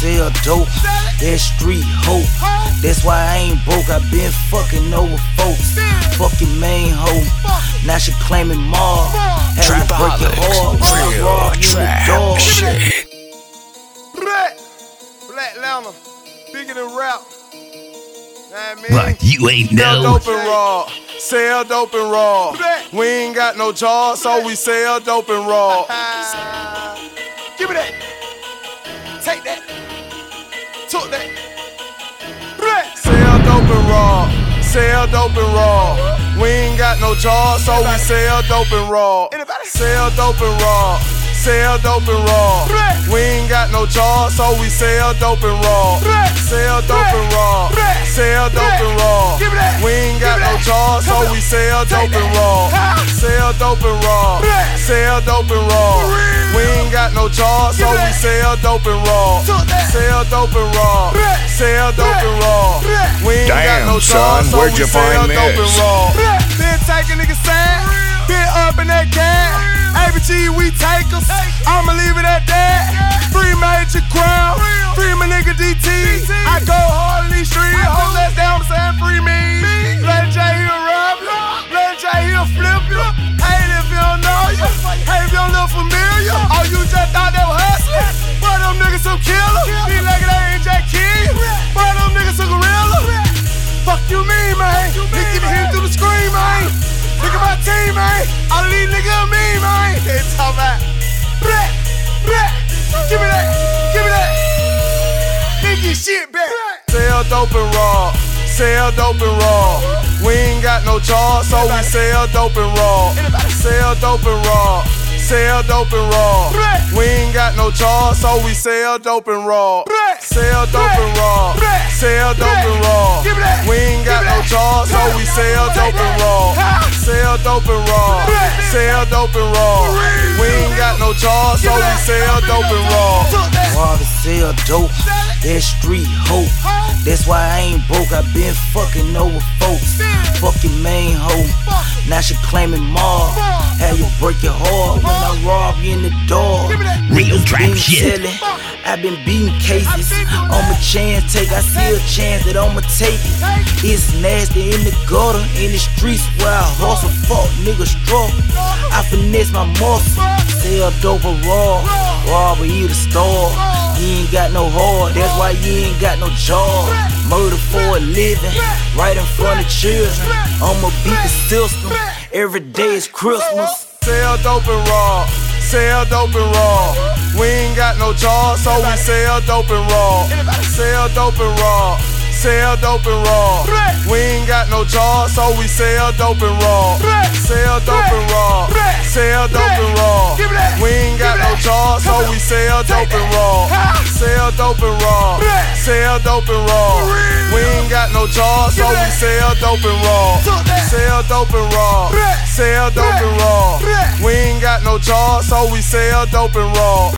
sell dope, that street hope. That's why I ain't broke, I been fucking over folks. Fucking main hoe, now she claiming more. Had to break your heart, when I Real robbed you in the trap door. shit. Black, Black Lana, bigger than rap. Know what I mean? Like you ain't Sell dope and raw. Sell dope and raw. We ain't got no jaws, so we sell dope and raw. Give me that. Take that. Took that. Sell dope and raw. Sell dope and raw. We ain't got no jaws, so we sell dope and raw. Sell dope and raw. Sell dope and raw. We ain't got no jaws, so we sell dope and raw. Sell dope and raw. Sell dope and raw. We ain't got no jaws, so we sell dope and raw. Sell dope and raw. Sell dope and raw. We ain't got no jaws, so we sell dope and raw. Sell dope and raw. Sell dope and raw. We ain't got Damn, no son, jaws, so where'd we you sell find dope and this? raw. Been taking niggas sad. Been up in that can. ABG, we take. I'ma leave it at that. Free Major Crown. Free my nigga DT. I go hard in my team, man. All these niggas are me, man. They talk about. Bleh, bleh. Give me that. Give me that. Nigga, shit back. Sell dope and raw. Sell dope and raw. We ain't got no jaws, so we sell dope and raw. Sell dope and raw. Sell dope and raw. We ain't got no jaws, so we sell dope and raw. Sell dope and raw. Sell dope and raw. We ain't got no so we sell dope and raw. Sell dope and raw. Sell dope and raw. We ain't got no jaws, so we sell dope and raw. Rather sell dope, that street hope. That's why I ain't broke, I been fucking over folks. Fucking main hoe, now she claiming more. Had you break your heart when I rob you in the door. Real Niggas trap shit. telling, I been beating cases. On my chance take, I see a chance that I'ma take it. It's nasty in the gutter, in the streets where I hustle. Fuck niggas struggle. I finesse my muscle. Sell dope or raw, rob or eat a store. You ain't got no heart, that's why you ain't got no job. Murder for a living, right in front of children. I'ma beat the system. Every day is Christmas. Sell dope and raw. Sell dope and raw. We ain't got no jaws, so we sell dope and raw. Sell dope and raw. Sell dope and raw. We ain't got no jaws, so we sell dope and raw. Sell dope and raw. Sell dope and raw. We ain't got no jaws, so we sell dope and raw. Sell dope and raw. Sell dope and raw. We ain't got no jaws, so we sell dope and raw. Sell dope and raw. We ain't got no jaws, so we sell dope and raw.